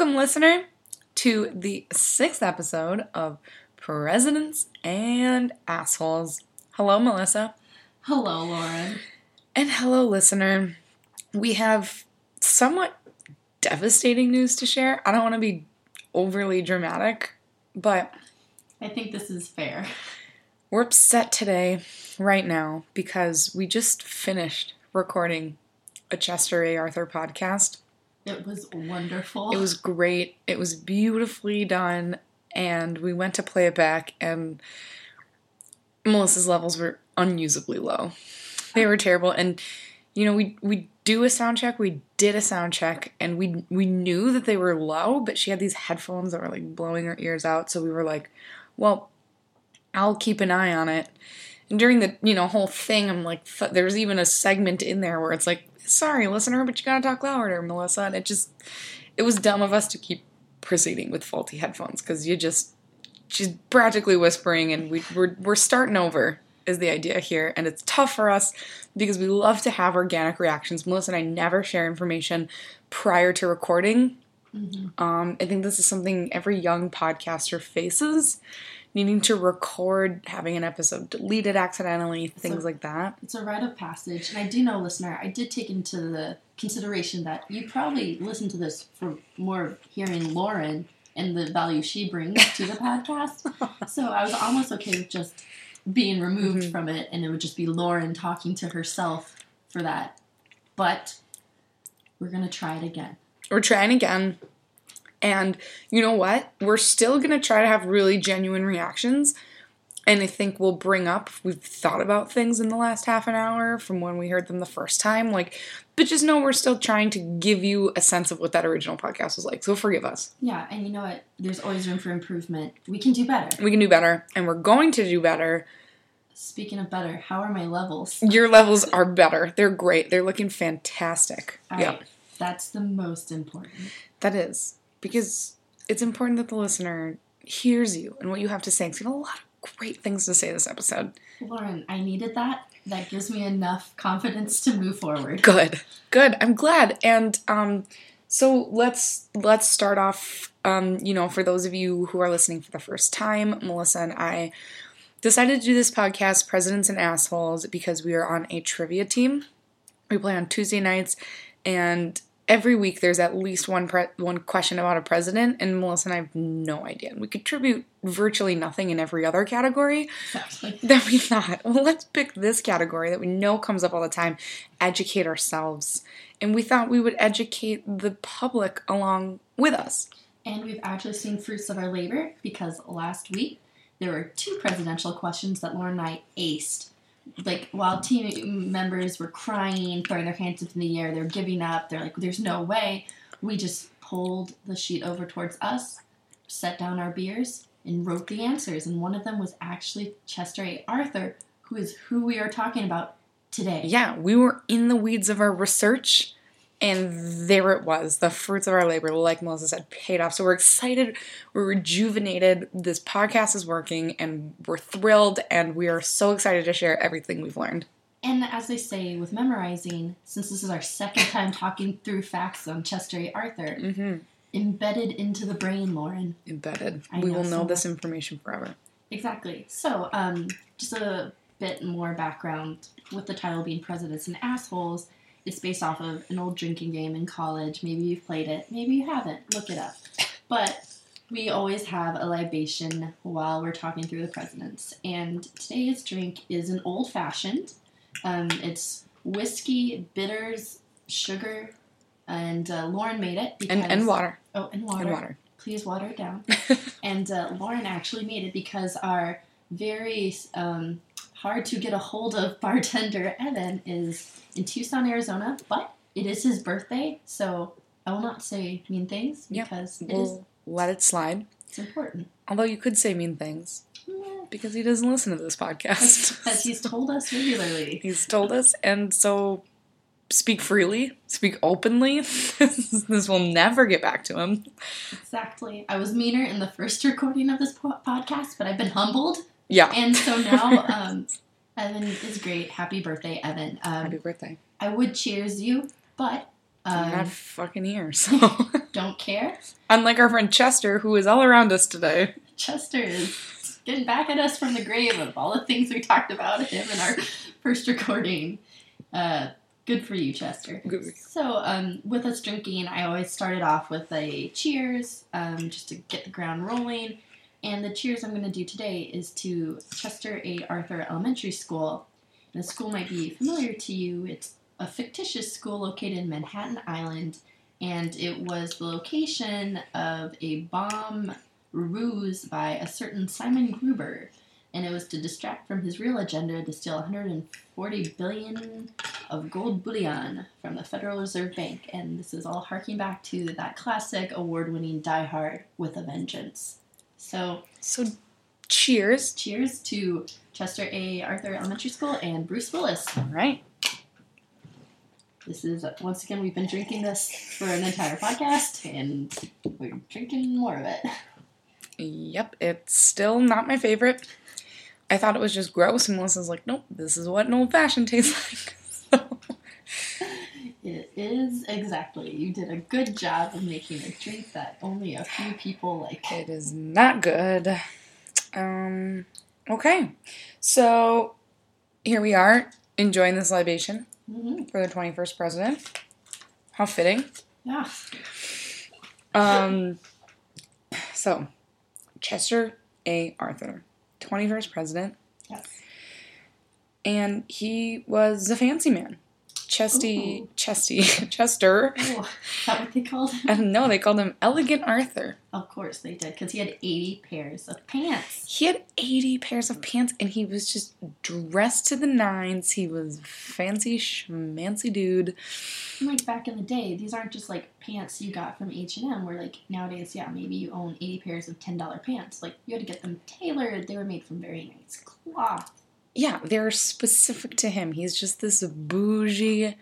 Welcome, listener, to the sixth episode of Presidents and Assholes. Hello, Melissa. Hello, Lauren. And hello, listener. We have somewhat devastating news to share. I don't want to be overly dramatic, but I think this is fair. we're upset today, right now, because we just finished recording a Chester A. Arthur podcast. It was wonderful. It was great. It was beautifully done. And we went to play it back, and Melissa's levels were unusably low. They were terrible. And you know, we we do a sound check. We did a sound check, and we we knew that they were low, but she had these headphones that were like blowing her ears out. So we were like, well, I'll keep an eye on it. And during the you know whole thing, I'm like, th- there's even a segment in there where it's like, sorry, listener, but you gotta talk louder, Melissa. And it just, it was dumb of us to keep proceeding with faulty headphones because you just, she's practically whispering, and we, we're we're starting over is the idea here, and it's tough for us because we love to have organic reactions. Melissa and I never share information prior to recording. Um, I think this is something every young podcaster faces. Needing to record, having an episode deleted accidentally, things So- like that. it's a rite of passage, and I do know, listener, I did take into the consideration that you probably listen to this for more hearing Lauren and the value she brings to the podcast. So I was almost okay with just being removed Mhm. from it, and it would just be Lauren talking to herself for that. But we're gonna try it again. We're trying again. And you know what? We're still going to try to have really genuine reactions. And I think we'll bring up, we've thought about things in the last half an hour from when we heard them the first time. Like, but just know we're still trying to give you a sense of what that original podcast was like. So forgive us. Yeah, and you know what? There's always room for improvement. We can do better. We can do better. And we're going to do better. Speaking of better, how are my levels? Your levels are better. They're great. They're looking fantastic. All yeah, right, that's the most important. that is. Because it's important that the listener hears you and what you have to say. Because you have a lot of great things to say this episode. Lauren, I needed that. That gives me enough confidence to move forward. Good. Good. I'm glad. And um so let's let's start off um you know for those of you who are listening for the first time, Melissa and I decided to do this podcast Presidents and Assholes because we are on a trivia team. We play on Tuesday nights and every week there's at least one pre- one question about a president and Melissa and I have no idea. We contribute virtually nothing in every other category Exactly. that we thought, well, let's pick this category that we know comes up all the time, educate ourselves. And we thought we would educate the public along with us. And we've actually seen fruits of our labor because last week there were two presidential questions that Lauren and I aced. Like while team members were crying, throwing their hands up in the air, they're giving up. They're like, "There's no way." We just pulled the sheet over towards us, set down our beers, and wrote the answers. And one of them was actually Chester A. Arthur, who is who we are talking about today. Yeah, we were in the weeds of our research, and there it was. The fruits of our labor, like Melissa said, paid off. So we're excited, we're rejuvenated. This podcast is working, and we're thrilled, and we are so excited to share everything we've learned. And as they say with memorizing, since this is our second time talking through facts on Chester A. Arthur, Mm-hmm. embedded into the brain, Lauren. Embedded. I we know will know so this information forever. Exactly. So, um, just a bit more background with the title being Presidents and Assholes. It's based off of an old drinking game in college. Maybe you've played it, maybe you haven't. Look it up. But we always have a libation while we're talking through the presidents. And today's drink is an old fashioned. Um, it's whiskey, bitters, sugar, and uh, Lauren made it because And, and water. Oh, and water. And water. Please water it down. and uh, Lauren actually made it because our very um, hard to get a hold of bartender Evan is in Tucson, Arizona, but it is his birthday, so I will not say mean things because it is We'll let it slide. it's important. Although you could say mean things Yeah, because he doesn't listen to this podcast. as he's told us regularly. He's told us, and so speak freely, speak openly. this will never get back to him. Exactly. I was meaner in the first recording of this po- podcast, but I've been humbled, Yeah. and so now um, Evan is great. Happy birthday, Evan. Um, Happy birthday. I would cheers you, but I'm um, not fucking here, so don't care. Unlike our friend Chester, who is all around us today. Chester is getting back at us from the grave of all the things we talked about him in our first recording. Uh, good for you, Chester. Good. So, um, with us drinking, I always started off with a cheers, um, just to get the ground rolling. And the cheers I'm going to do today is to Chester A. Arthur Elementary School. And the school might be familiar to you. It's a fictitious school located in Manhattan Island, and it was the location of a bomb ruse by a certain Simon Gruber. And it was to distract from his real agenda to steal 140 billion of gold bullion from the Federal Reserve Bank. And this is all harking back to that classic award winning Die Hard with a Vengeance. So, So, cheers. cheers to Chester A. Arthur Elementary School and Bruce Willis. All right. This is, once again, we've been drinking this for an entire podcast, and we're drinking more of it. Yep, it's still not my favorite. I thought it was just gross, and Melissa's like, nope, this is what an old fashioned tastes like. It is exactly. You did a good job of making a drink that only a few people like. it is not good. Um, okay, so here we are enjoying this libation hmm for the 21st president. How fitting. Yeah. Um, so, Chester A. Arthur, 21st president, Yes. and he was a fancy man. Chesty, Ooh. Chesty, Chester. Oh, that what they called him? No, they called him Elegant Arthur. Of course they did, because he had 80 pairs of pants. He had 80 pairs of pants and he was just dressed to the nines. He was fancy schmancy dude. Like back in the day, these aren't just like pants you got from H&M, where like nowadays, yeah, maybe you own 80 pairs of $10 pants. Like you had to get them tailored. They were made from very nice cloth. Yeah, they're specific to him. He's just this bougie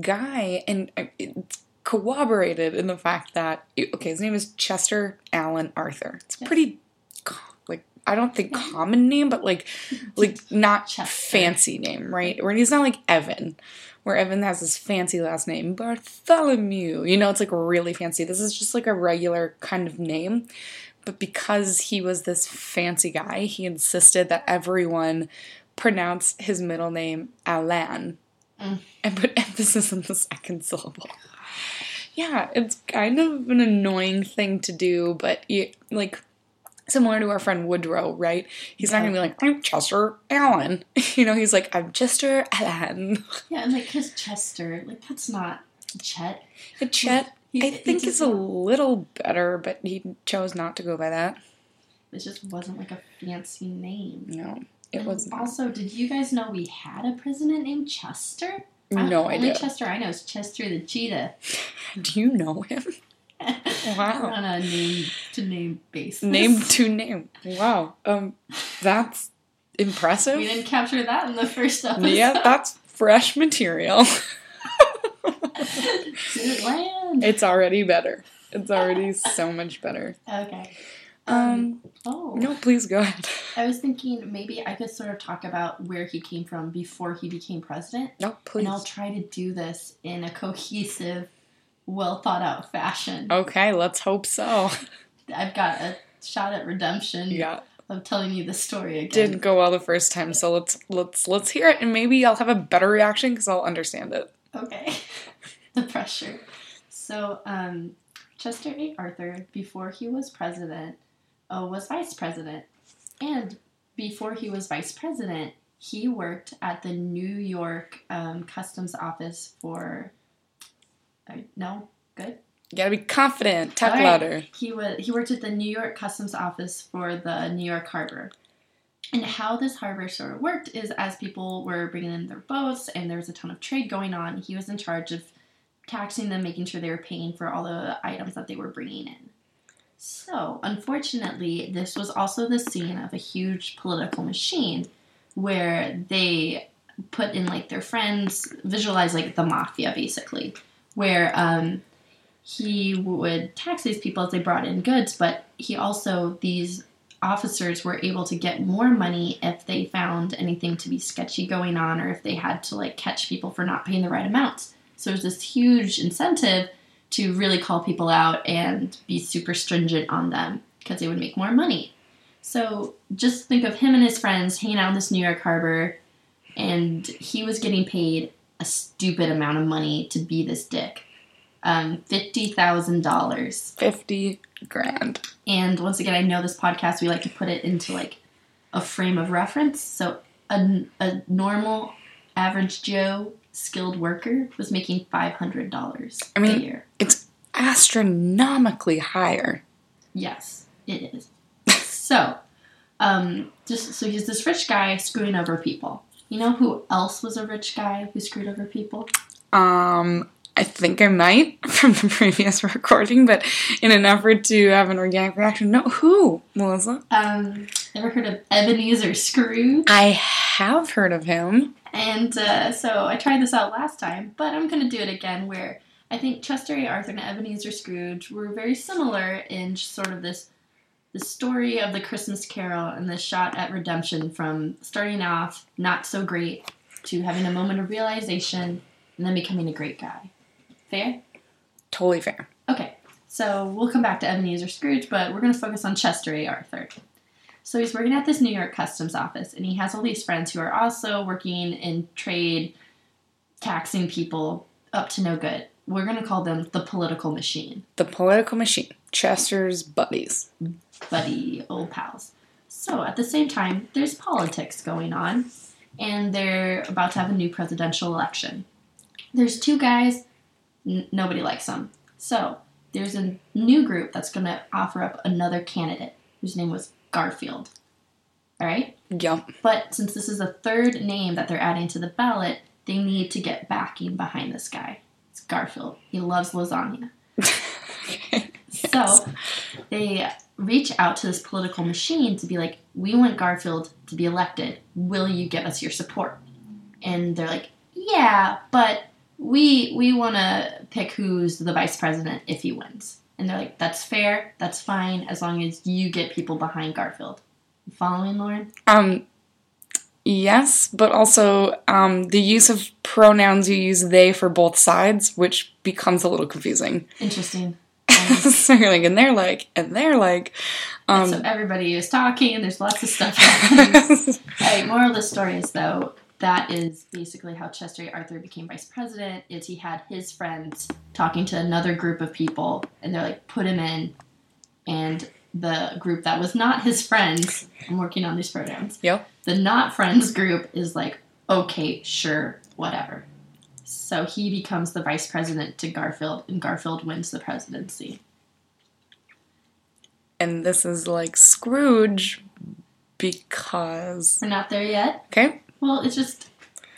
guy and uh, it's corroborated in the fact that okay, his name is Chester Allen Arthur. It's pretty like I don't think common name, but like like not Chester. fancy name, right? Where he's not like Evan, where Evan has this fancy last name, Bartholomew. You know, it's like really fancy. This is just like a regular kind of name. But because he was this fancy guy, he insisted that everyone pronounce his middle name Alan Mm. and put emphasis on the second syllable. Yeah, it's kind of an annoying thing to do, but you, like similar to our friend Woodrow, right? He's not gonna be like, I'm Chester Allen. You know, he's like, I'm Chester Allen. Yeah, and like his Chester, like that's not Chet. And Chet, He- I think is a little better, but he chose not to go by that. It just wasn't like a fancy name. No, it was. Also, did you guys know we had a president named Chester? No I- No only. Chester I know is Chester the cheetah. Do you know him? Wow. On a name to name basis. Name to name. Wow. Um, that's impressive. We didn't capture that in the first episode. Yeah, that's fresh material. Did it land? it's already better. It's already so much better. okay. Um, Oh. no, please go ahead. I was thinking maybe I could sort of talk about where he came from before he became president. No, please. And I'll try to do this in a cohesive, well thought out fashion. Okay, let's hope so. I've got a shot at redemption Yeah, of telling you the story again. didn't go well the first time, so let's let's let's hear it, and maybe I'll have a better reaction because I'll understand it. Okay. the pressure. So, um, Chester A. Arthur, before he was president, uh, was vice president. And before he was vice president, he worked at the New York um, Customs Office for. Uh, no? Good? You gotta be confident. Talk right. louder. He was he worked at the New York Customs Office for the New York Harbor. And how this harbor sort of worked is as people were bringing in their boats and there was a ton of trade going on, he was in charge of taxing them, making sure they were paying for all the items that they were bringing in. So, unfortunately, this was also the scene of a huge political machine where they put in like their friends, visualize like the mafia basically, where um, he would tax these people as they brought in goods, but he also, these officers were able to get more money if they found anything to be sketchy going on or if they had to like catch people for not paying the right amounts. So there's this huge incentive to really call people out and be super stringent on them because they would make more money. So just think of him and his friends hanging out in this New York harbor, and he was getting paid a stupid amount of money to be this dick. Um, $50,000. 50 grand. And once again, I know this podcast, we like to put it into like a frame of reference. So a, a normal average Joe skilled worker was making $500 I mean- a year. It's astronomically higher. Yes, it is. so, um, just so he's this rich guy screwing over people. You know who else was a rich guy who screwed over people? Um, I think I might from the previous recording, but in an effort to have an organic reaction, no, who, Melissa? Um, ever heard of Ebenezer Scrooge? I have heard of him. And uh, so I tried this out last time, but I'm going to do it again where I think Chester A. Arthur and Ebenezer Scrooge were very similar in sort of this the story of the Christmas Carol and the shot at redemption from starting off not so great to having a moment of realization and then becoming a great guy. Fair? Totally fair. Okay, so we'll come back to Ebenezer Scrooge, but we're going to focus on Chester A. Arthur. So he's working at this New York customs office, and he has all these friends who are also working in trade, taxing people up to no good. We're going to call them the political machine, The political machine. Chester's buddies. buddy old pals. So at the same time, there's politics going on, and they're about to have a new presidential election. There's two guys, n- nobody likes them. So there's a new group that's going to offer up another candidate whose name was Garfield. All right? Yup. But since this is a third name that they're adding to the ballot, they need to get backing behind this guy. It's Garfield. He loves lasagna. So they reach out to this political machine to be like, we want Garfield to be elected. Will you give us your support? And they're like, yeah, but we we want to pick who's the vice president if he wins. And they're like, that's fair, that's fine, as long as you get people behind Garfield. You following, Lauren? Um, yes, but also um, the use of pronouns you use they for both sides, which becomes a little confusing. Interesting. So you're like, and they're like, and they're like, um, so everybody is talking, and there's lots of stuff happening. Hey, moral of the story is though that is basically how Chester A. Arthur became vice president. Is he had his friends talking to another group of people, and they're like, put him in, and the group that was not his friends. I'm working on these pronouns. Yep. The not friends group is like, okay, sure, whatever. So he becomes the vice president to Garfield, and Garfield wins the presidency. and this is like Scrooge because We're not there yet. okay, Well, it's just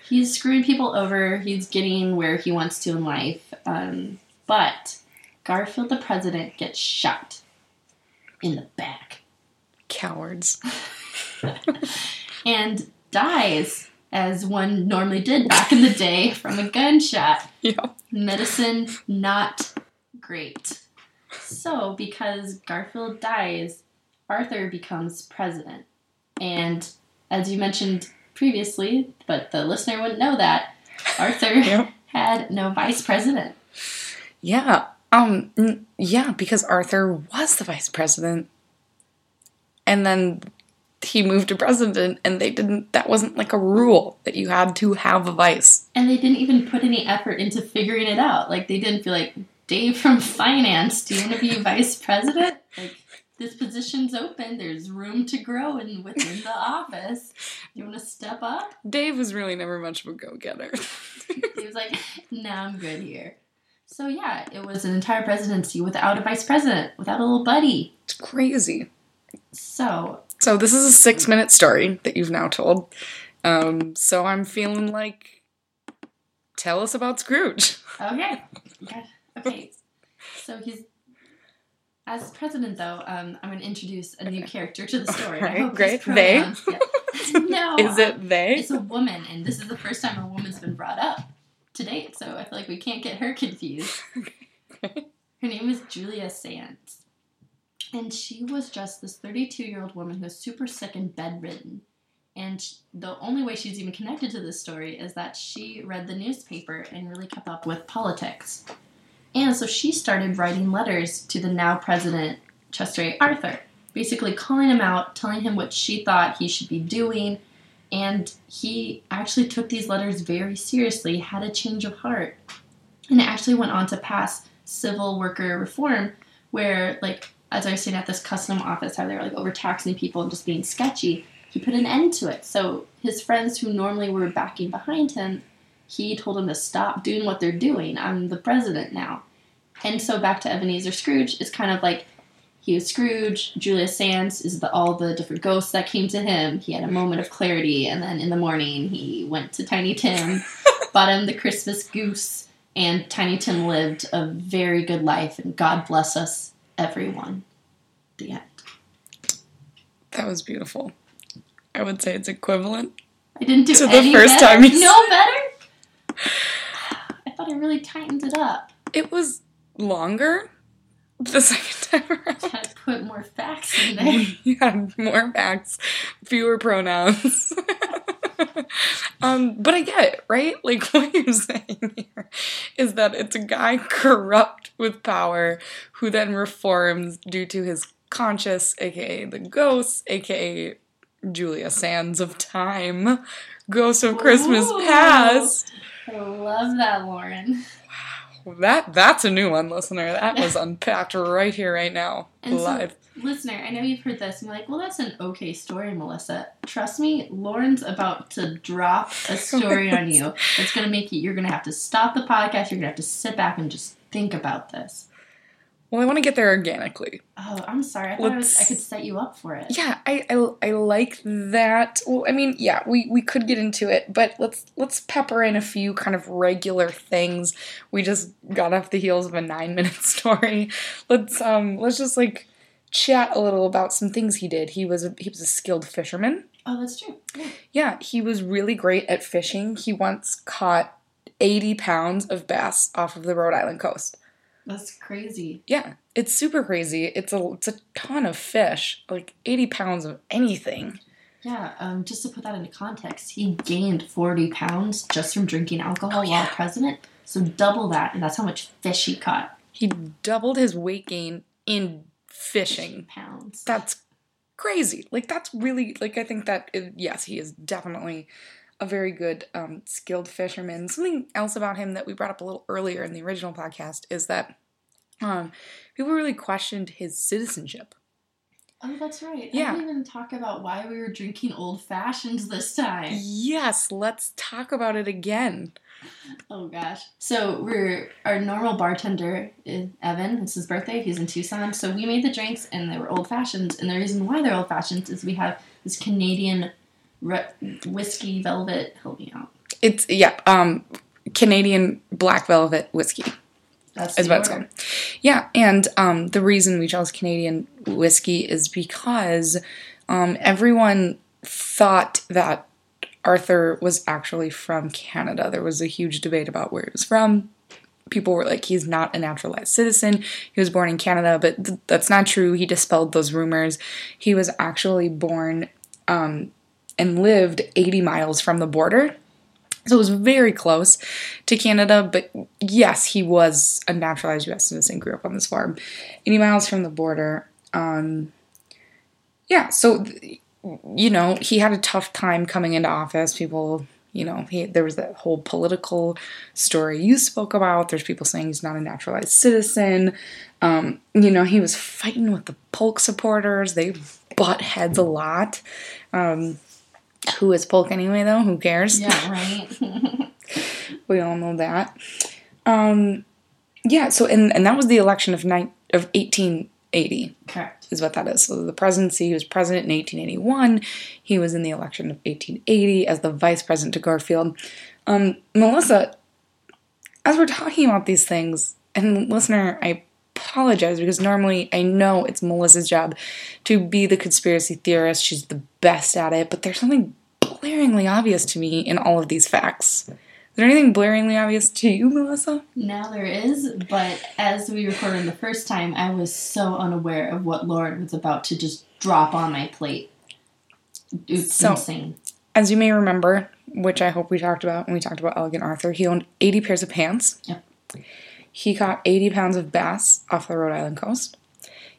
he's screwing people over. He's getting where he wants to in life. Um, but Garfield, the president, gets shot in the back cowards. and dies, as one normally did back in the day from a gunshot. Yep. Medicine not great. So, because Garfield dies, Arthur becomes president. And as you mentioned previously, but the listener wouldn't know that, Arthur Yep. had no vice president. Yeah. Um. n- Yeah, because Arthur was the vice president, and then he moved to president, and they didn't. That wasn't like a rule that you had to have a vice. And they didn't even put any effort into figuring it out. Like, they didn't feel like, Dave from finance, do you want to be vice president? Like, this position's open. There's room to grow in within the office. You want to step up? Dave was really never much of a go-getter. He was like, "No, I'm good here." So yeah, it was an entire presidency without a vice president, without a little buddy. it's crazy. So So this is a six-minute story that you've now told. Um. So I'm feeling like, tell us about Scrooge. okay, okay. So he's as president, though. Um, I'm going to introduce a new character to the story. I hope great. They? yeah. no, Is it they? It's a woman, and this is the first time a woman's been brought up to date. So I feel like we can't get her confused. Her name is Julia Sands. And she was just this 32 year old woman who was super sick and bedridden. And the only way she's even connected to this story is that she read the newspaper and really kept up with politics. And so she started writing letters to the now president, Chester A. Arthur, basically calling him out, telling him what she thought he should be doing. And he actually took these letters very seriously, had a change of heart, and actually went on to pass civil worker reform, where, like, as I was saying at this custom office, how they were like overtaxing people and just being sketchy, he put an end to it. So his friends who normally were backing behind him, he told them to stop doing what they're doing. I'm the president now. And so back to Ebenezer Scrooge, it's kind of like he was Scrooge. Julius Sands is the, all the different ghosts that came to him. He had a moment of clarity, and then in the morning he went to Tiny Tim, bought him the Christmas goose, and Tiny Tim lived a very good life. And God bless us, everyone. The end. That was beautiful. I would say it's equivalent. I didn't do To the first better. time you No better. I thought I really tightened it up. It was longer the second time around. Had to put more facts in there. You had more facts, fewer pronouns. um, but I get it, right? Like what you're saying here is that it's a guy corrupt with power who then reforms due to his conscious, aka the ghosts, aka Julia Sands of Time, Ghost of Christmas Ooh. Past. I love that, Lauren. That that's a new one, listener. That was unpacked right here, right now, And so- live. Listener, I know you've heard this and you're like, well, that's an okay story, Melissa. Trust me, Lauren's about to drop a story on you It's going to make you, you're going to have to stop the podcast. You're going to have to sit back and just think about this. Well, I want to get there organically. Oh, I'm sorry. I thought I, was, I could set you up for it. Yeah, I, I, I like that. Well, I mean, yeah, we, we could get into it, but let's let's pepper in a few kind of regular things. We just got off the heels of a nine minute story. Let's um let's just like chat a little about some things he did. He was a, he was a skilled fisherman. Oh, that's true. Yeah. Yeah, he was really great at fishing. He once caught eighty pounds of bass off of the Rhode Island coast. That's crazy. Yeah, it's super crazy. It's a it's a ton of fish, like eighty pounds of anything. Yeah, um, just to put that into context, he gained 40 pounds just from drinking alcohol Oh, yeah. while president. So double that, and that's how much fish he caught. He doubled his weight gain in fishing. Pounds. That's crazy. Like that's really like I think that is, yes, he is definitely a very good um, skilled fisherman. Something else about him that we brought up a little earlier in the original podcast is that um, people really questioned his citizenship. Oh, that's right. Yeah. I didn't even talk about why we were drinking old fashions this time. Yes, let's talk about it again. Oh gosh. So we're our normal bartender is Evan. It's his birthday. He's in Tucson. So we made the drinks, and they were old fashions. And the reason why they're old fashions is we have this Canadian re- whiskey velvet. Help me out. It's yeah, um, Canadian black velvet whiskey. That's is what it's called. Yeah, and um, the reason we chose Canadian whiskey is because um, everyone thought that Arthur was actually from Canada. There was a huge debate about where he was from. People were like, he's not a naturalized citizen. He was born in Canada, but th- that's not true. He dispelled those rumors. He was actually born um, and lived 80 miles from the border. So it was very close to Canada, but yes, he was a naturalized U.S. citizen, grew up on this farm, 80 miles from the border. Um, yeah, so, you know, he had a tough time coming into office. People, you know, he, there was that whole political story you spoke about. There's people saying he's not a naturalized citizen. Um, you know, he was fighting with the Polk supporters. They butt heads a lot. Um, who is Polk anyway, though? Who cares? Yeah, right. We all know that. Um, yeah. So, and and that was the election of nine of eighteen eighty Correct. is what that is. So the presidency. He was president in eighteen eighty one. He was in the election of eighteen eighty as the vice president to Garfield. Um, Melissa, as we're talking about these things, and listener, I apologize because normally I know it's Melissa's job to be the conspiracy theorist. She's the best at it, but there's something blaringly obvious to me in all of these facts. Is there anything blaringly obvious to you, Melissa? Now there is, but as we recorded the first time, I was so unaware of what Lauren was about to just drop on my plate. It's So- insane. As you may remember, which I hope we talked about when we talked about Elegant Arthur, he owned 80 pairs of pants. Yep. He caught 80 pounds of bass off the Rhode Island coast.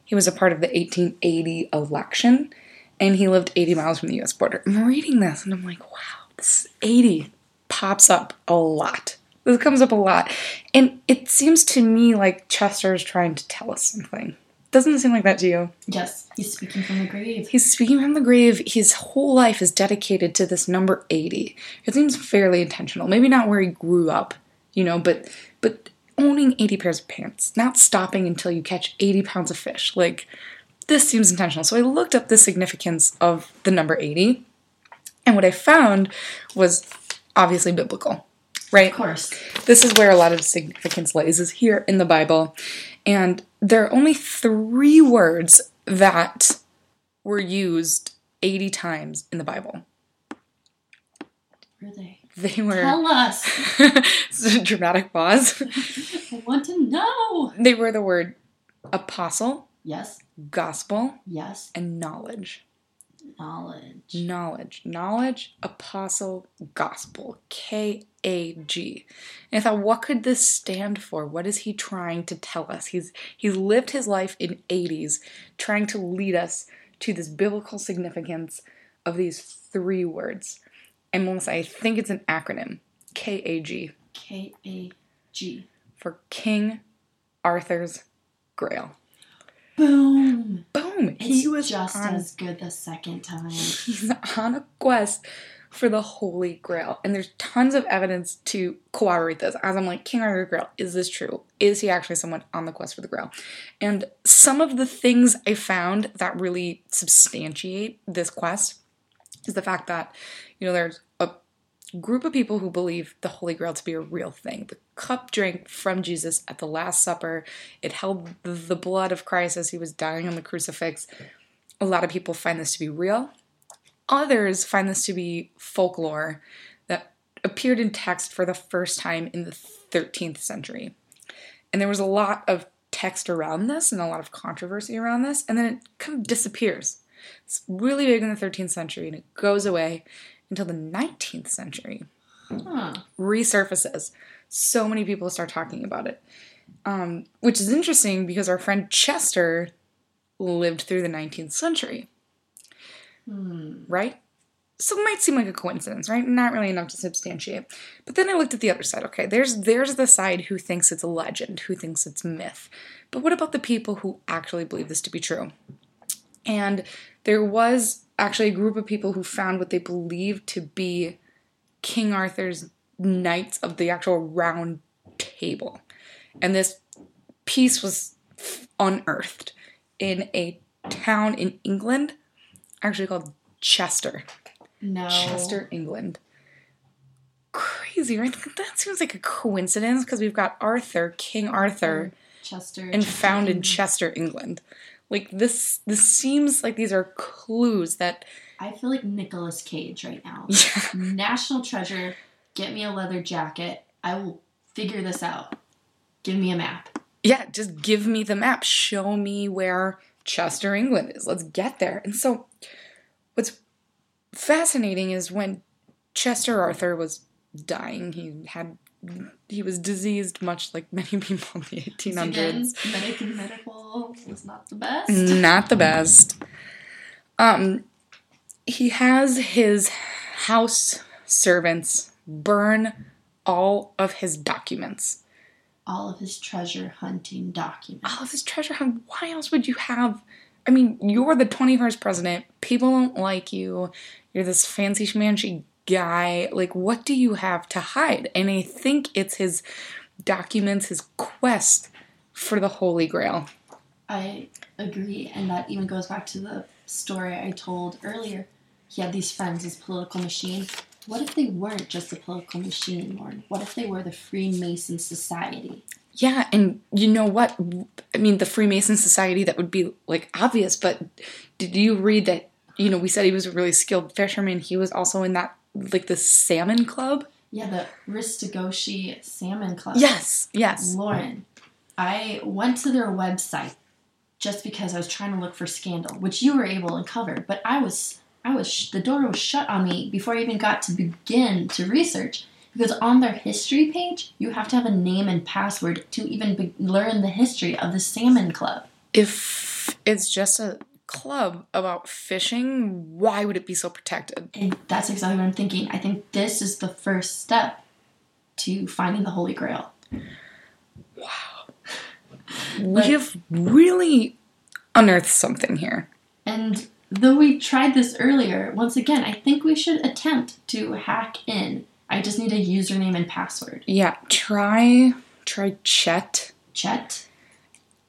He was a part of the 1880 election, and he lived 80 miles from the US border. I'm reading this and I'm like, wow, this 80 pops up a lot. This comes up a lot. And it seems to me like Chester is trying to tell us something. Doesn't it seem like that to you? Yes, he's speaking from the grave. He's speaking from the grave. His whole life is dedicated to this number 80. It seems fairly intentional. Maybe not where he grew up, you know, but but owning 80 pairs of pants, not stopping until you catch 80 pounds of fish. Like this seems intentional. So I looked up the significance of the number 80. And what I found was obviously biblical. Right? Of course. This is where a lot of significance lays, is here in the Bible. And there are only three words that were used 80 times in the Bible. Were they? Were. Tell us. it's a dramatic pause. I want to know. They were the word apostle, Yes. gospel, Yes. and knowledge. Knowledge. Knowledge. Knowledge, apostle, gospel. K A G. And I thought, what could this stand for? What is he trying to tell us? He's he's lived his life in 80s trying to lead us to this biblical significance of these three words. And Melissa, I think it's an acronym. K A G K A G. for King Arthur's Grail. Boom. Boom! It's he was just on as good the second time. he's on a quest for the Holy Grail. And there's tons of evidence to corroborate this. As I'm like, King Arthur Grail, is this true? Is he actually someone on the quest for the Grail? And some of the things I found that really substantiate this quest is the fact that, you know, there's a group of people who believe the Holy Grail to be a real thing. The cup drank from Jesus at the Last Supper, it held the blood of Christ as he was dying on the crucifix. A lot of people find this to be real. Others find this to be folklore that appeared in text for the first time in the 13th century. And there was a lot of text around this and a lot of controversy around this, and then it kind of disappears. It's really big in the 13th century and it goes away until the 19th century Huh. resurfaces. So many people start talking about it, um, which is interesting because our friend Chester lived through the 19th century, Hmm. right? So it might seem like a coincidence, right? Not really enough to substantiate. But then I looked at the other side. Okay, there's there's the side who thinks it's a legend, who thinks it's myth. But what about the people who actually believe this to be true? And there was actually a group of people who found what they believed to be King Arthur's knights of the actual round table. And this piece was unearthed in a town in England, actually called Chester. No. Chester, England. Crazy, right? That seems like a coincidence because we've got Arthur, King Arthur, Chester. and Chester, found in England. Chester, England. Like this this seems like these are clues that I feel like Nicolas Cage right now. yeah, National treasure. Get me a leather jacket. I will figure this out. Give me a map. yeah, just give me the map. Show me where Chester, England is. Let's get there. And so what's fascinating is when Chester Arthur was dying, he had he was diseased much like many people in the 1800s. Again, medical medical was not the best. not the best. Um, he has his house servants burn all of his documents, All of his treasure hunting documents. all of his treasure hunt. Why else would you have? I mean, you're the 21st president. People don't like you. You're this fancy schmancy guy. Like, what do you have to hide? And I think it's his documents, his quest for the Holy Grail. I agree, and that even goes back to the story I told earlier. He had these friends, his political machine. What if they weren't just a political machine, Lauren? What if they were the Freemason Society? Yeah, and you know what? I mean, the Freemason Society, that would be like obvious, but did you read that? You know, we said he was a really skilled fisherman. He was also in that, like, the salmon club. Yeah, the Ristogoshi Salmon Club. Yes, yes. Lauren, I went to their website just because I was trying to look for scandal, which you were able to cover. But I was, I was, the door was shut on me before I even got to begin to research Because on their history page, you have to have a name and password to even be- learn the history of the Salmon Club. If it's just a club about fishing, why would it be so protected? And that's exactly what I'm thinking. I think this is the first step to finding the Holy Grail. Wow. We have really unearthed something here. And though we tried this earlier, once again, I think we should attempt to hack in. I just need a username and password. Yeah, try try Chet Chet,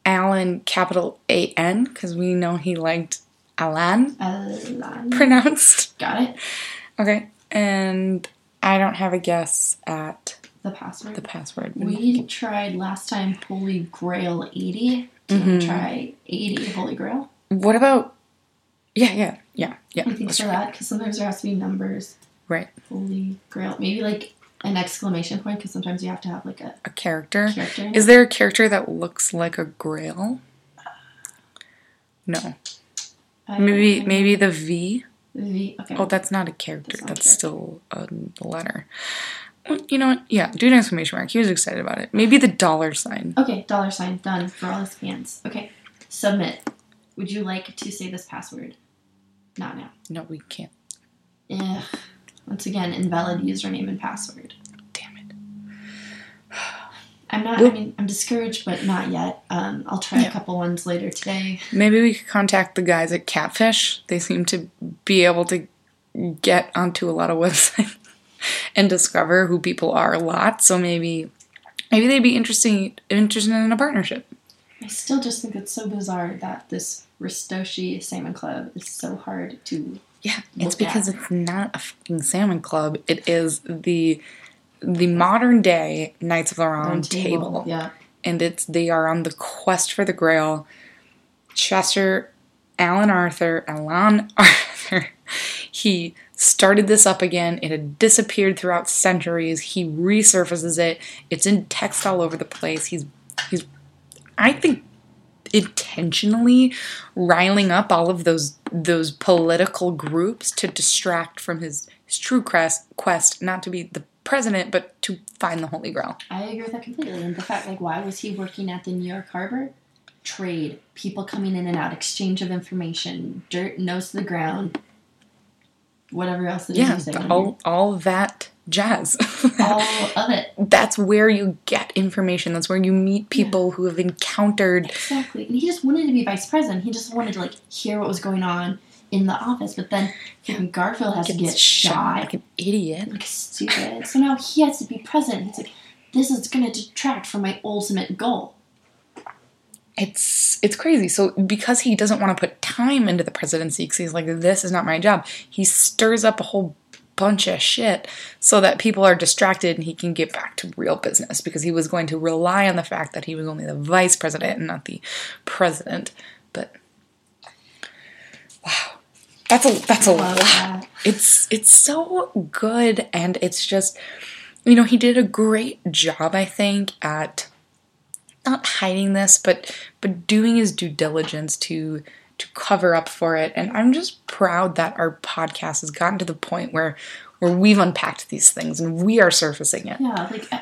Allen capital A N because we know he liked Alan Alan. pronounced. Got it? Okay, and I don't have a guess at The password. the password. we tried last time Holy Grail 80. Do Mm-hmm. try 80 Holy Grail? What about? Yeah, yeah, yeah, yeah. I think for that, because sometimes there has to be numbers. Right, Holy Grail. Maybe like an exclamation point, because sometimes you have to have like a a character. character. Is there a character that looks like a grail? No. I- Maybe maybe the V. V. Okay. Oh, that's not a character. That's not a That's still a letter. Well, you know what? Yeah, do an exclamation mark. He was excited about it. Maybe the dollar sign. Okay, dollar sign done for all his fans. Okay, submit. Would you like to say this password? Not now. No, we can't. Ugh. Once again, invalid username and password. Damn it. I'm not. I mean, I'm discouraged, but not yet. Um, I'll try Yeah. a couple ones later today. Maybe we could contact the guys at Catfish. They seem to be able to get onto a lot of websites and discover who people are a lot. So maybe maybe they'd be interesting interested in a partnership. I still just think it's so bizarre that this Ristoshi Salmon Club is so hard to. Yeah, it's because at. it's not a fucking salmon club. It is the the modern day Knights of the Round table. Yeah. and it's they are on the quest for the Grail. Chester, Alan Arthur, Alan Arthur. He started this up again. It had disappeared throughout centuries. He resurfaces it. It's in text all over the place. He's he's I think intentionally riling up all of those those political groups to distract from his, his true quest quest not to be the president but to find the holy grail I agree with that completely. And the fact, like, why was he working at the New York Harbor? Trade, people coming in and out, exchange of information, dirt, nose to the ground, whatever else yeah all all that jazz all of it. that's where you get information that's where you meet people who have encountered Exactly. And he just wanted to be vice president. He just wanted to, like, hear what was going on in the office. But then freaking Garfield has to get shot shot. like an idiot Like, stupid. So now he has to be president. It's like, this is going to detract from my ultimate goal. it's it's crazy so because he doesn't want to put time into the presidency because he's like this is not my job he stirs up a whole bunch of shit so that people are distracted and he can get back to real business because he was going to rely on the fact that he was only the vice president and not the president. But wow. That's a that's a lot. that. it's it's so good and it's just you know he did a great job i think at not hiding this but but doing his due diligence to to cover up for it. And i'm just proud that our podcast has gotten to the point where where we've unpacked these things and we are surfacing it Yeah, like, uh,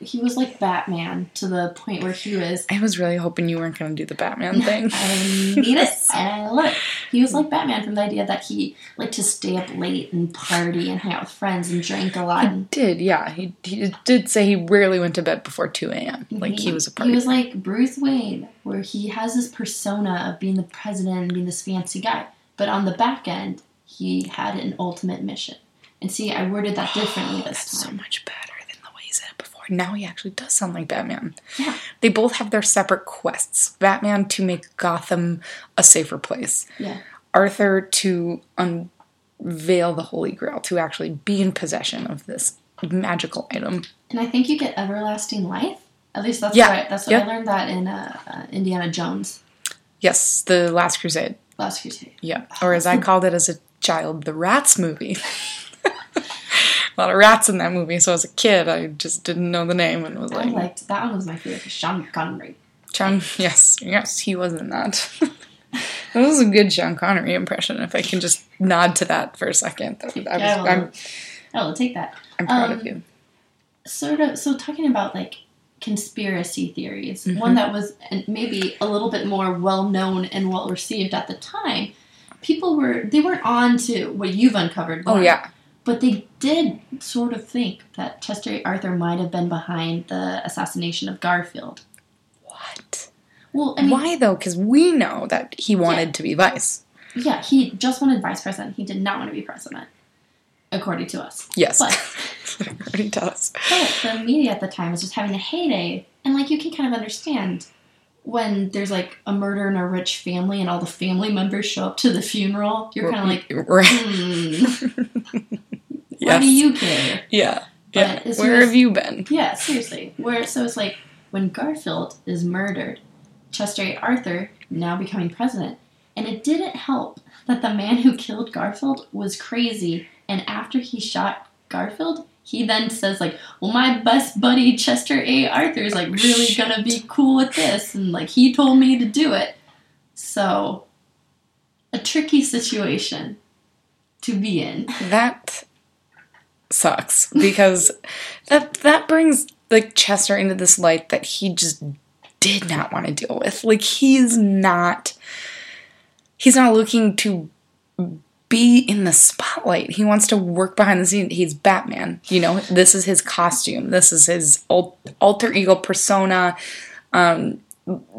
he was like Batman to the point where he was i was really hoping you weren't going to do the batman thing I need it and I love it. He was like Batman from the idea that he liked to stay up late and party and hang out with friends and drink a lot. And did yeah he, he did say he rarely went to bed before 2 a.m like he was a party He was like Bruce Wayne, where he has this persona of being the president and being this fancy guy, but on the back end, he had an ultimate mission. And see, I worded that differently this That's so much better than the way he said it before. Now he actually does sound like Batman. Yeah. They both have their separate quests. Batman to make Gotham a safer place. Yeah. Arthur to unveil the Holy Grail, to actually be in possession of this magical item. And I think you get everlasting life. At least that's Yeah. what I, that's what Yep. I learned that in uh, uh, Indiana Jones Yes, the Last Crusade. Last Crusade. Yeah. Or as I called it as a child, the Rats movie. a lot of rats in that movie, so as a kid, I just didn't know the name and was like I like, liked that one was my favorite. Sean Connery. John, yes, yes, he was in that. that was a good Sean Connery impression. If I can just nod to that for a second, That- I was, Yeah, I will. I'm, Oh, we'll take that. I'm proud Um, of you. sort of so talking about like conspiracy theories Mhm. one that was maybe a little bit more well known and well received at the time people were they weren't on to what you've uncovered Oh yeah. But they did sort of think that chester arthur might have been behind the assassination of garfield What? well i mean Why though? Because we know that he wanted to be vice. yeah he just wanted vice president he did not want to be president according to us Yes. But- already does. But the media at the time was just having a heyday, and like you can kind of understand when there's like a murder in a rich family and all the family members show up to the funeral. You're kind of like, right. hmm, why do you care? Yeah. But Yeah. Where have you been? Yeah, seriously. Where so it's like when Garfield is murdered, Chester A. Arthur now becoming president, and it didn't help that the man who killed Garfield was crazy, and after he shot Garfield, he then says like, "Well, my best buddy Chester A. Arthur is like oh, really Shit. gonna be cool with this, and like he told me to do it." So, a tricky situation to be in. That sucks because that that brings like Chester into this light that he just did not want to deal with. Like he's not he's not looking to be in the spotlight. He wants to work behind the scenes. He's Batman. You know, this is his costume. This is his alter ego persona. Um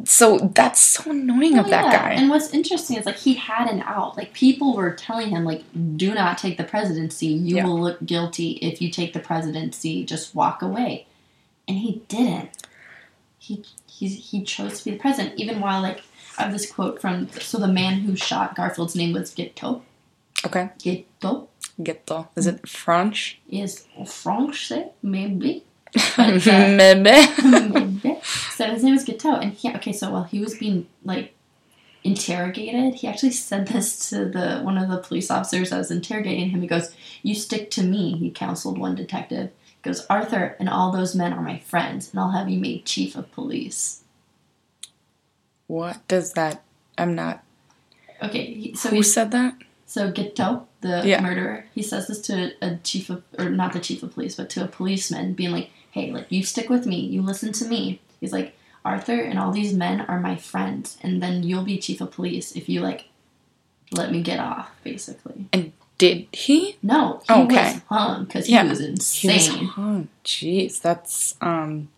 so that's so annoying of Oh, that yeah. guy. And what's interesting is like he had an out. Like people were telling him like, do not take the presidency. You Yeah. will look guilty if you take the presidency. Just walk away. And he didn't. He he's, he chose to be the president, even while like I have this quote from so the man who shot Garfield's name was Guiteau. Okay. Guiteau Ghetto. Is it French? is French, maybe. But, uh, Maybe. Maybe. so his name was Guiteau, and he okay. So while he was being like interrogated, he actually said this to the one of the police officers that was interrogating him. He goes, "You stick to me," he counseled one detective. He goes, "Arthur and all those men are my friends, and I'll have you made chief of police." What does that? I'm not. Okay, so Who he, said that? So Guiteau, the Yeah. murderer, he says this to a chief of, or not the chief of police, but to a policeman, being like, "Hey, like you stick with me, you listen to me." He's like, "Arthur and all these men are my friends, and then you'll be chief of police if you like let me get off." Basically, And Did he? no, he Okay. was hung because Yeah. he was He insane. was hung. Jeez, that's um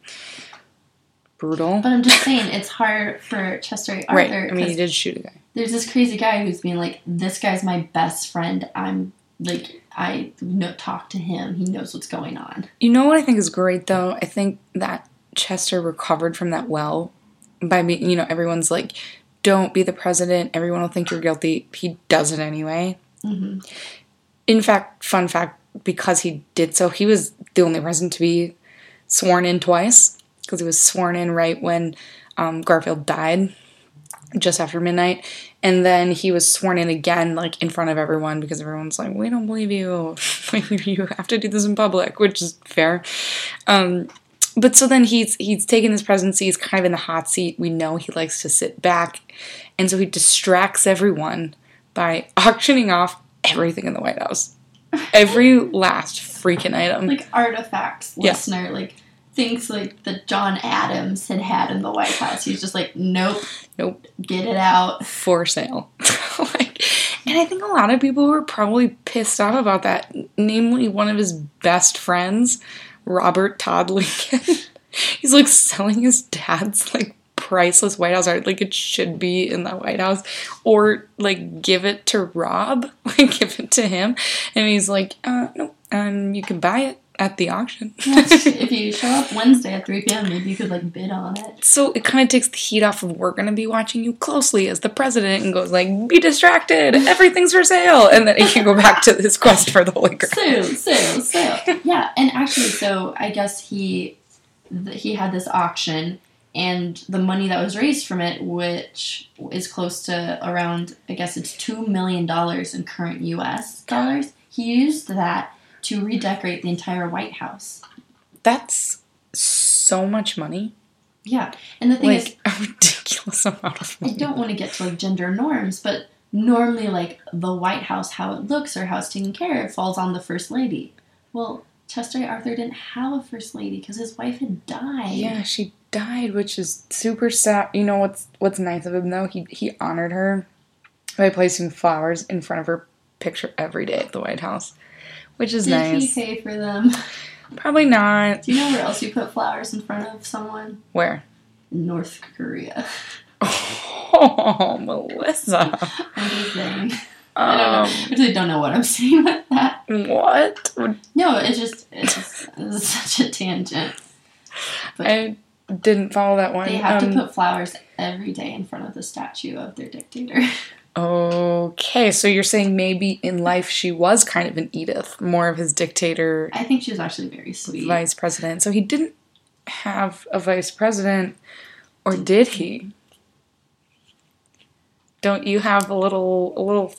brutal. But I'm just saying, it's hard for Chester A. right. Arthur I mean, he did shoot a guy. There's this crazy guy who's being like, "This guy's my best friend. I'm like, I know, talk to him. He knows what's going on." You know what I think is great though? I think that Chester recovered from that well by being, you know, everyone's like, don't be the president. Everyone will think you're guilty. He does it anyway. hmm In fact, fun fact, because he did so, he was the only president to be sworn in twice because he was sworn in right when um, Garfield died, just after midnight, and then he was sworn in again, like in front of everyone, because everyone's like, "We don't believe you. you have to do this in public," which is fair. Um, but so then he's he's taken this presidency. He's kind of in the hot seat. We know he likes to sit back, and so he distracts everyone by auctioning off everything in the White House, every last freaking item. Like artifacts, Yeah. listener, like things like that John Adams had had in the White House. He's just like, "Nope, Nope. get it out." for sale. like, and I think a lot of people were probably pissed off about that. Namely, one of his best friends, Robert Todd Lincoln. He's like selling his dad's like priceless White House art, like it should be in the White House, or like give it to Rob, like give it to him, and he's like, uh, no, um, you can buy it at the auction. Yeah, if you show up Wednesday at 3 p.m., maybe you could like bid on it. So it kind of takes the heat off of we're going to be watching you closely as the president and goes like, be distracted, everything's for sale. And then he can go back to his quest for the Holy Grail. So, so, so. Yeah, and actually, so I guess he th- he had this auction, and the money that was raised from it, which is close to around, I guess it's two million dollars in current U.S. dollars. He used that to redecorate the entire White House. That's so much money. Yeah, and the thing is, a ridiculous amount of I don't want to get to like gender norms, but normally like the White House, how it looks or how it's taken care of, falls on the first lady. Well, Chester Arthur didn't have a first lady because his wife had died. Yeah, she died, which is super sad. You know what's what's nice of him though? He he honored her by placing flowers in front of her picture every day at the White House, which is Did nice. he pay for them? Probably not. Do you know where else you put flowers in front of someone? Where? North Korea. Oh, Melissa. I'm just saying. I don't know. Um, I really don't know what I'm saying with that. what? No, it's just it's, just, it's such a tangent. But I didn't follow that one. they have Um, to put flowers every day in front of the statue of their dictator. Okay, so you're saying maybe in life she was kind of an Edith, more of his dictator I think she was actually very sweet. vice president. So he didn't have a vice president, or did he? Don't you have a little a little?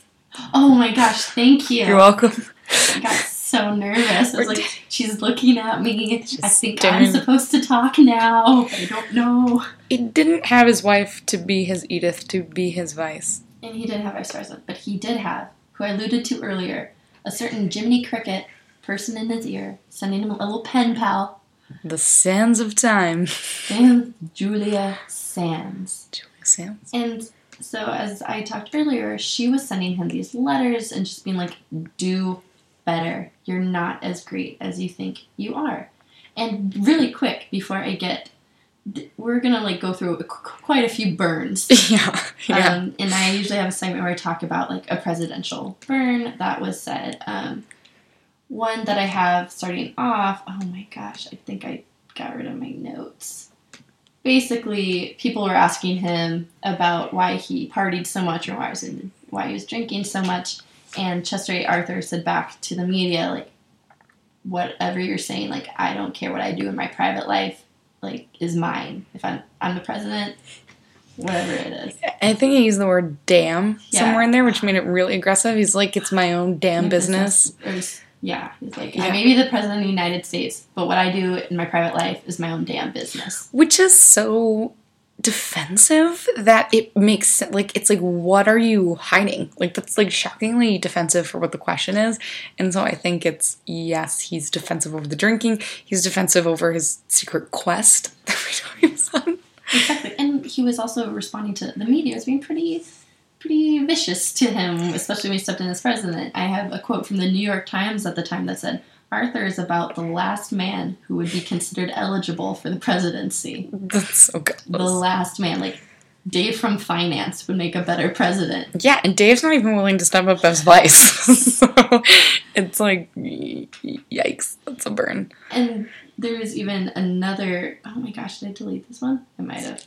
Oh my gosh, thank you. You're welcome. I got so nervous. I was like, she's looking at me. I think staring. I'm supposed to talk now. I don't know. He didn't have his wife to be his Edith, to be his vice. And he did have vice president, but he did have, who I alluded to earlier, a certain Jiminy Cricket person in his ear, sending him a little pen pal, The sands of time. and Julia Sands. Julia Sands. And so, as I talked earlier, she was sending him these letters and just being like, do better. You're not as great as you think you are. And really quick, before I get, we're gonna like go through qu- quite a few burns. Yeah, yeah. Um, and I usually have a segment where I talk about like a presidential burn that was said. Um, one that I have starting off. Oh my gosh, I think I got rid of my notes. Basically, people were asking him about why he partied so much or why he was, in, why he was drinking so much, and Chester A. Arthur said back to the media like, "Whatever you're saying, like I don't care what I do in my private life, like is mine. If I'm I'm the president, whatever it is." I think he used the word damn Yeah. somewhere in there, which made it really aggressive. He's like, it's my own damn My business. Just- yeah, he's like, Yeah. I may be the president of the United States, but what I do in my private life is my own damn business. Which is so defensive that it makes like it's like what are you hiding? Like that's like shockingly defensive for what the question is. And so i think it's yes he's defensive over the drinking. He's defensive over his secret quest that we know he was on. Exactly, and he was also responding to the media as being pretty, pretty vicious to him, especially when he stepped in as president. I have a quote from the New York Times at the time that said, "Arthur is about the last man who would be considered eligible for the presidency. that's so good The last man, like." Dave from finance would make a better president. yeah and dave's not even willing to step up as vice so it's like yikes that's a burn And there was even another. Oh my gosh, did I delete this one? I might have.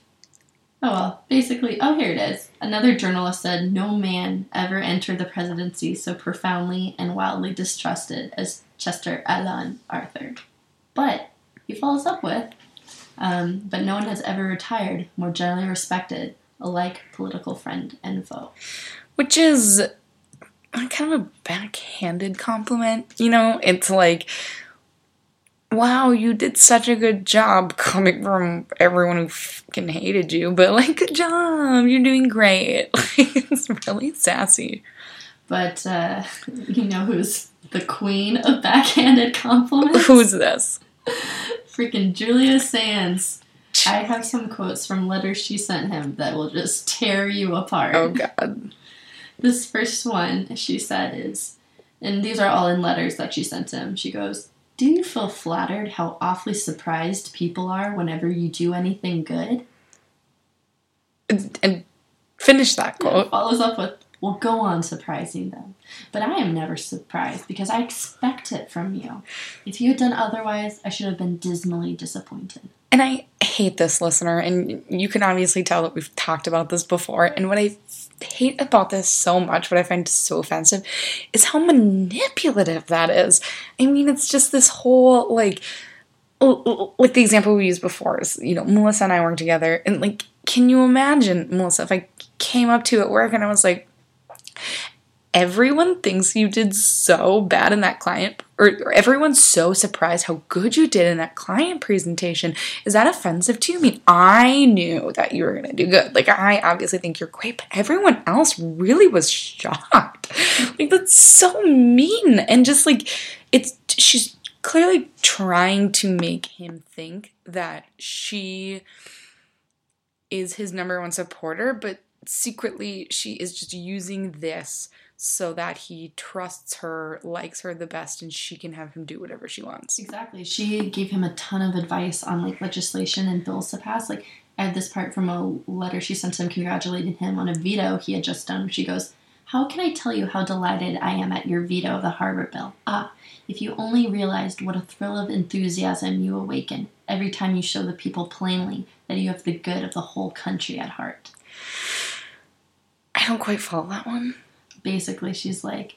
Oh well, basically, oh here it is. Another journalist said no man ever entered the presidency so profoundly and wildly distrusted as Chester Alan Arthur. But he follows up with, um, but no one has ever retired more generally respected, alike political friend and foe. which is kind of a backhanded compliment. You know, it's like, wow, you did such a good job coming from everyone who fucking hated you, but like, good job, you're doing great. Like, it's really sassy. But uh, you know who's the queen of backhanded compliments? Who's this? Freaking Julia Sands. I have some quotes from letters she sent him that will just tear you apart. Oh god. This first one she said is, and these are all in letters that she sent him. She goes, Do you feel flattered how awfully surprised people are whenever you do anything good? And, and finish that quote. Follows up with, Well, go on surprising them. But I am never surprised because I expect it from you. If you had done otherwise, I should have been dismally disappointed. And I hate this listener, and you can obviously tell that we've talked about this before. And what I hate about this so much, what I find so offensive, is how manipulative that is. I mean, it's just this whole like, like the example we used before is, you know, Melissa and I work together, and like, can you imagine, Melissa, if I came up to you at work and I was like, everyone thinks you did so bad in that client or, or everyone's so surprised how good you did in that client presentation. Is that offensive to you? I mean i knew that you were going to do good. Like i obviously think you're great but everyone else really was shocked. Like that's so mean. And just like it's she's clearly trying to make him think that she is his number one supporter, but secretly she is just using this so that he trusts her, likes her the best, and she can have him do whatever she wants. Exactly. She gave him a ton of advice on like legislation and bills to pass. Like I have this part from a letter she sent him congratulating him on a veto he had just done. She goes, How can I tell you how delighted I am at your veto of the Harbor bill? Ah, if you only realized what a thrill of enthusiasm you awaken every time you show the people plainly that you have the good of the whole country at heart. I don't quite follow that one. Basically, she's like,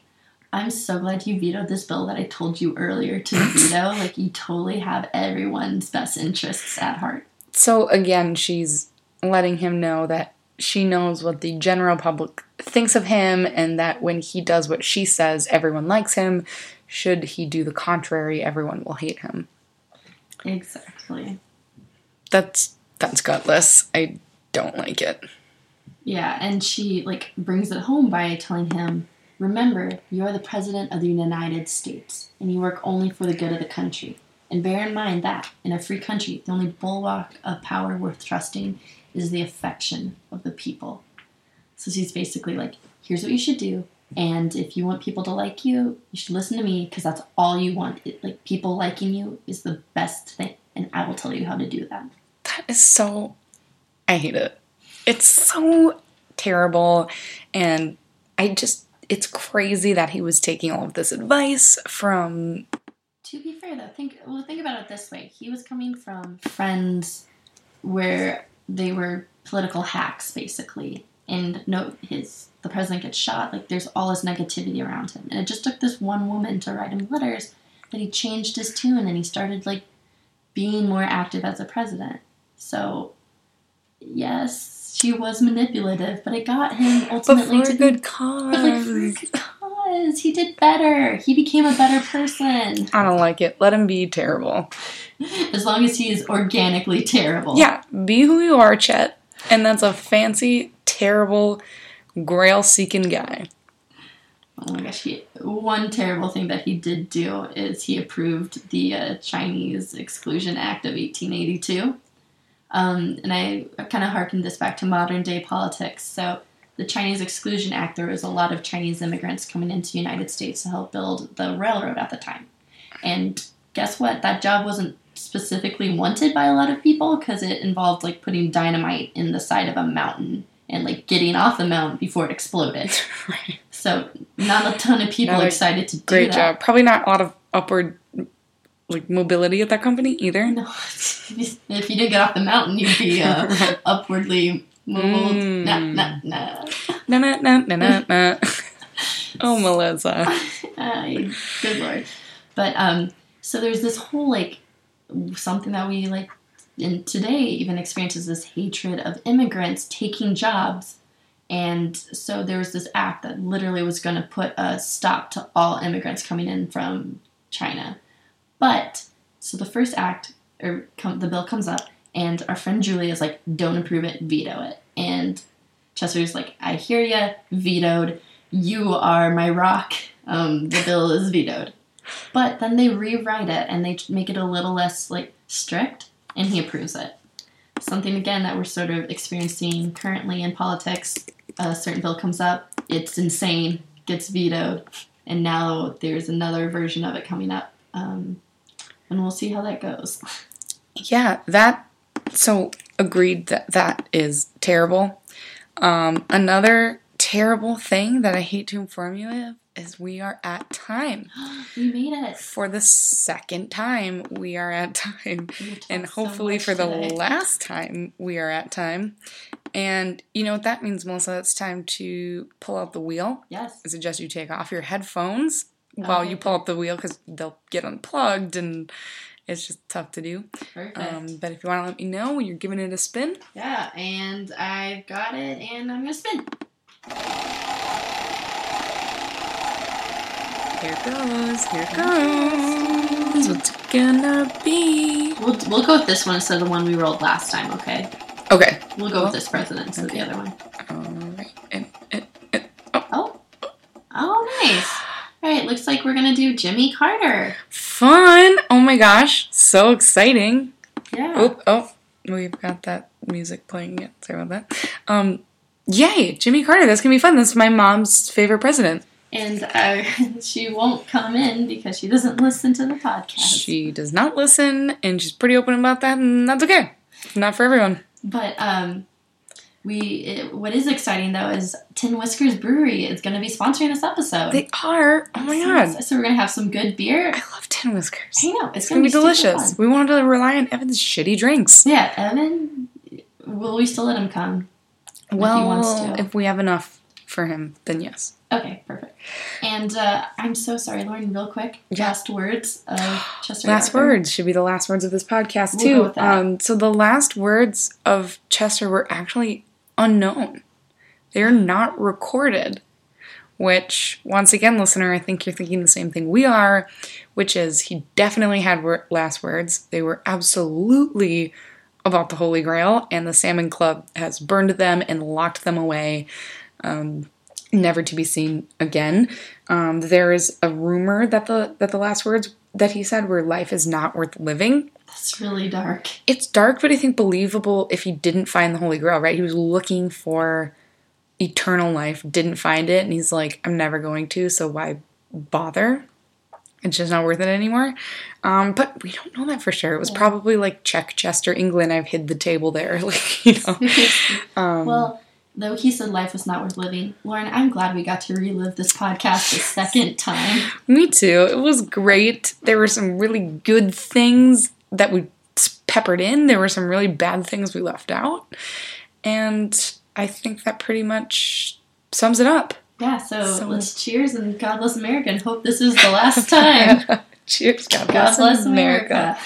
I'm so glad you vetoed this bill that I told you earlier to veto. like, you totally have everyone's best interests at heart. So again, she's letting him know that she knows what the general public thinks of him and that when he does what she says, everyone likes him. Should he do the contrary, everyone will hate him. Exactly. That's that's gutless. I don't like it. Yeah, and she like brings it home by telling him, "Remember, you are the president of the United States, and you work only for the good of the country. And bear in mind that in a free country, the only bulwark of power worth trusting is the affection of the people." So she's basically like, "Here's what you should do, and if you want people to like you, you should listen to me because that's all you want. It, like people liking you is the best thing, and I will tell you how to do that." That is so. I hate it. It's so terrible. And I just. It's crazy that he was taking all of this advice from. To be fair, though, think well. Think about it this way: he was coming from friends where they were political hacks, basically, and no, his the president gets shot. Like there's all this negativity around him, and it just took this one woman to write him letters that he changed his tune and he started like being more active as a president. So, yes, she was manipulative, but it got him ultimately But for to a good but like for a cause. good cause. He did better. He became a better person. I don't like it. Let him be terrible. As long as he is organically terrible. Yeah, be who you are, Chet. And that's a fancy, terrible, grail seeking guy. Oh my gosh. He, one terrible thing that he did do is he approved the uh, Chinese Exclusion Act of 1882. Um, and I kind of harkened this back to modern day politics. So, the Chinese Exclusion Act, there was a lot of Chinese immigrants coming into the United States to help build the railroad at the time. And guess what? That job wasn't specifically wanted by a lot of people because it involved like putting dynamite in the side of a mountain and like getting off the mountain before it exploded. right. So not a ton of people excited to do Great that. job. Probably not a lot of upward like mobility at that company either. No, if you didn't get off the mountain, you'd be uh, upwardly mobile. Mm. Nah, nah, nah. Na na na na na na. Oh, Melissa. Good lord. But um, so there's this whole like something that we like in today even experiences this hatred of immigrants taking jobs. And so there was this act that literally was going to put a stop to all immigrants coming in from China. But so the first act or come, the bill comes up, and our friend Julie is like, "Don't approve it, veto it." And Chester's like, "I hear ya, vetoed. You are my rock. Um, the bill is vetoed." But then they rewrite it and they make it a little less like strict, and he approves it. Something again that we're sort of experiencing currently in politics. A certain bill comes up, it's insane, gets vetoed, and now there's another version of it coming up. Um, and we'll see how that goes. Yeah, that. So agreed that that is terrible. Um, another terrible thing that I hate to inform you of is we are at time. we made it. For the second time, we are at time. And hopefully much for the last time, we are at time. And you know what that means, Melissa? It's time to pull out the wheel. Yes. I suggest you take off your headphones while Okay. you pull up the wheel because they'll get unplugged and it's just tough to do. Perfect. Um, but if you want to let me know when you're giving it a spin, yeah, and I've got it, and I'm gonna spin. here it goes. Here it goes. What's it gonna be? We'll, we'll go with this one instead of the one we rolled last time. Okay. Okay. We'll go with this president instead of the other one. Alright. And, and, and, Oh. Oh, nice. Right. Looks like we're gonna do Jimmy Carter. Fun! Oh my gosh, so exciting. Yeah. Oh, oh, we've got that music playing yet. Sorry about that. Um, yay, Jimmy Carter. That's gonna be fun. That's my mom's favorite president. And uh, she won't come in because she doesn't listen to the podcast. She does not listen, and she's pretty open about that, and that's okay. Not for everyone. But um, we it, what is exciting though is Tin Whiskers Brewery is going to be sponsoring this episode. They are. Oh my god. So we're going to have some good beer. I love Tin Whiskers. I know it's, It's gonna be super delicious. We wanted to rely on Evan's shitty drinks. Yeah, Evan. Will we still let him come? Well, to. if we have enough for him, then yes. Okay, perfect. And uh, I'm so sorry, Lauren. Real quick, Yeah. last words of Chester. Last words should be the last words of this podcast We'll too. Um, so the last words of Chester were actually unknown. They are not recorded. Which, once again, listener, I think you're thinking the same thing we are, which is he definitely had last words. They were absolutely about the Holy Grail, and the Salmon Club has burned them and locked them away, um, never to be seen again. Um, there is a rumor that the that the last words that he said were "life is not worth living." That's really dark. It's dark, but I think believable if he didn't find the Holy Grail. Right? He was looking for eternal life, didn't find it, and he's like, "I'm never going to, so why bother?" It's just not worth it anymore. Um, but we don't know that for sure. It was probably like Czech Chester, England. I've hid the table there, like you know. Um, well, though he said life was not worth living, Lauren, I'm glad we got to relive this podcast a second time. Me too. It was great. There were some really good things that we peppered in. There were some really bad things we left out. And I think that pretty much sums it up. Yeah, so, So- let's cheers and God bless America and hope this is the last time. Cheers. God God bless, bless America. America.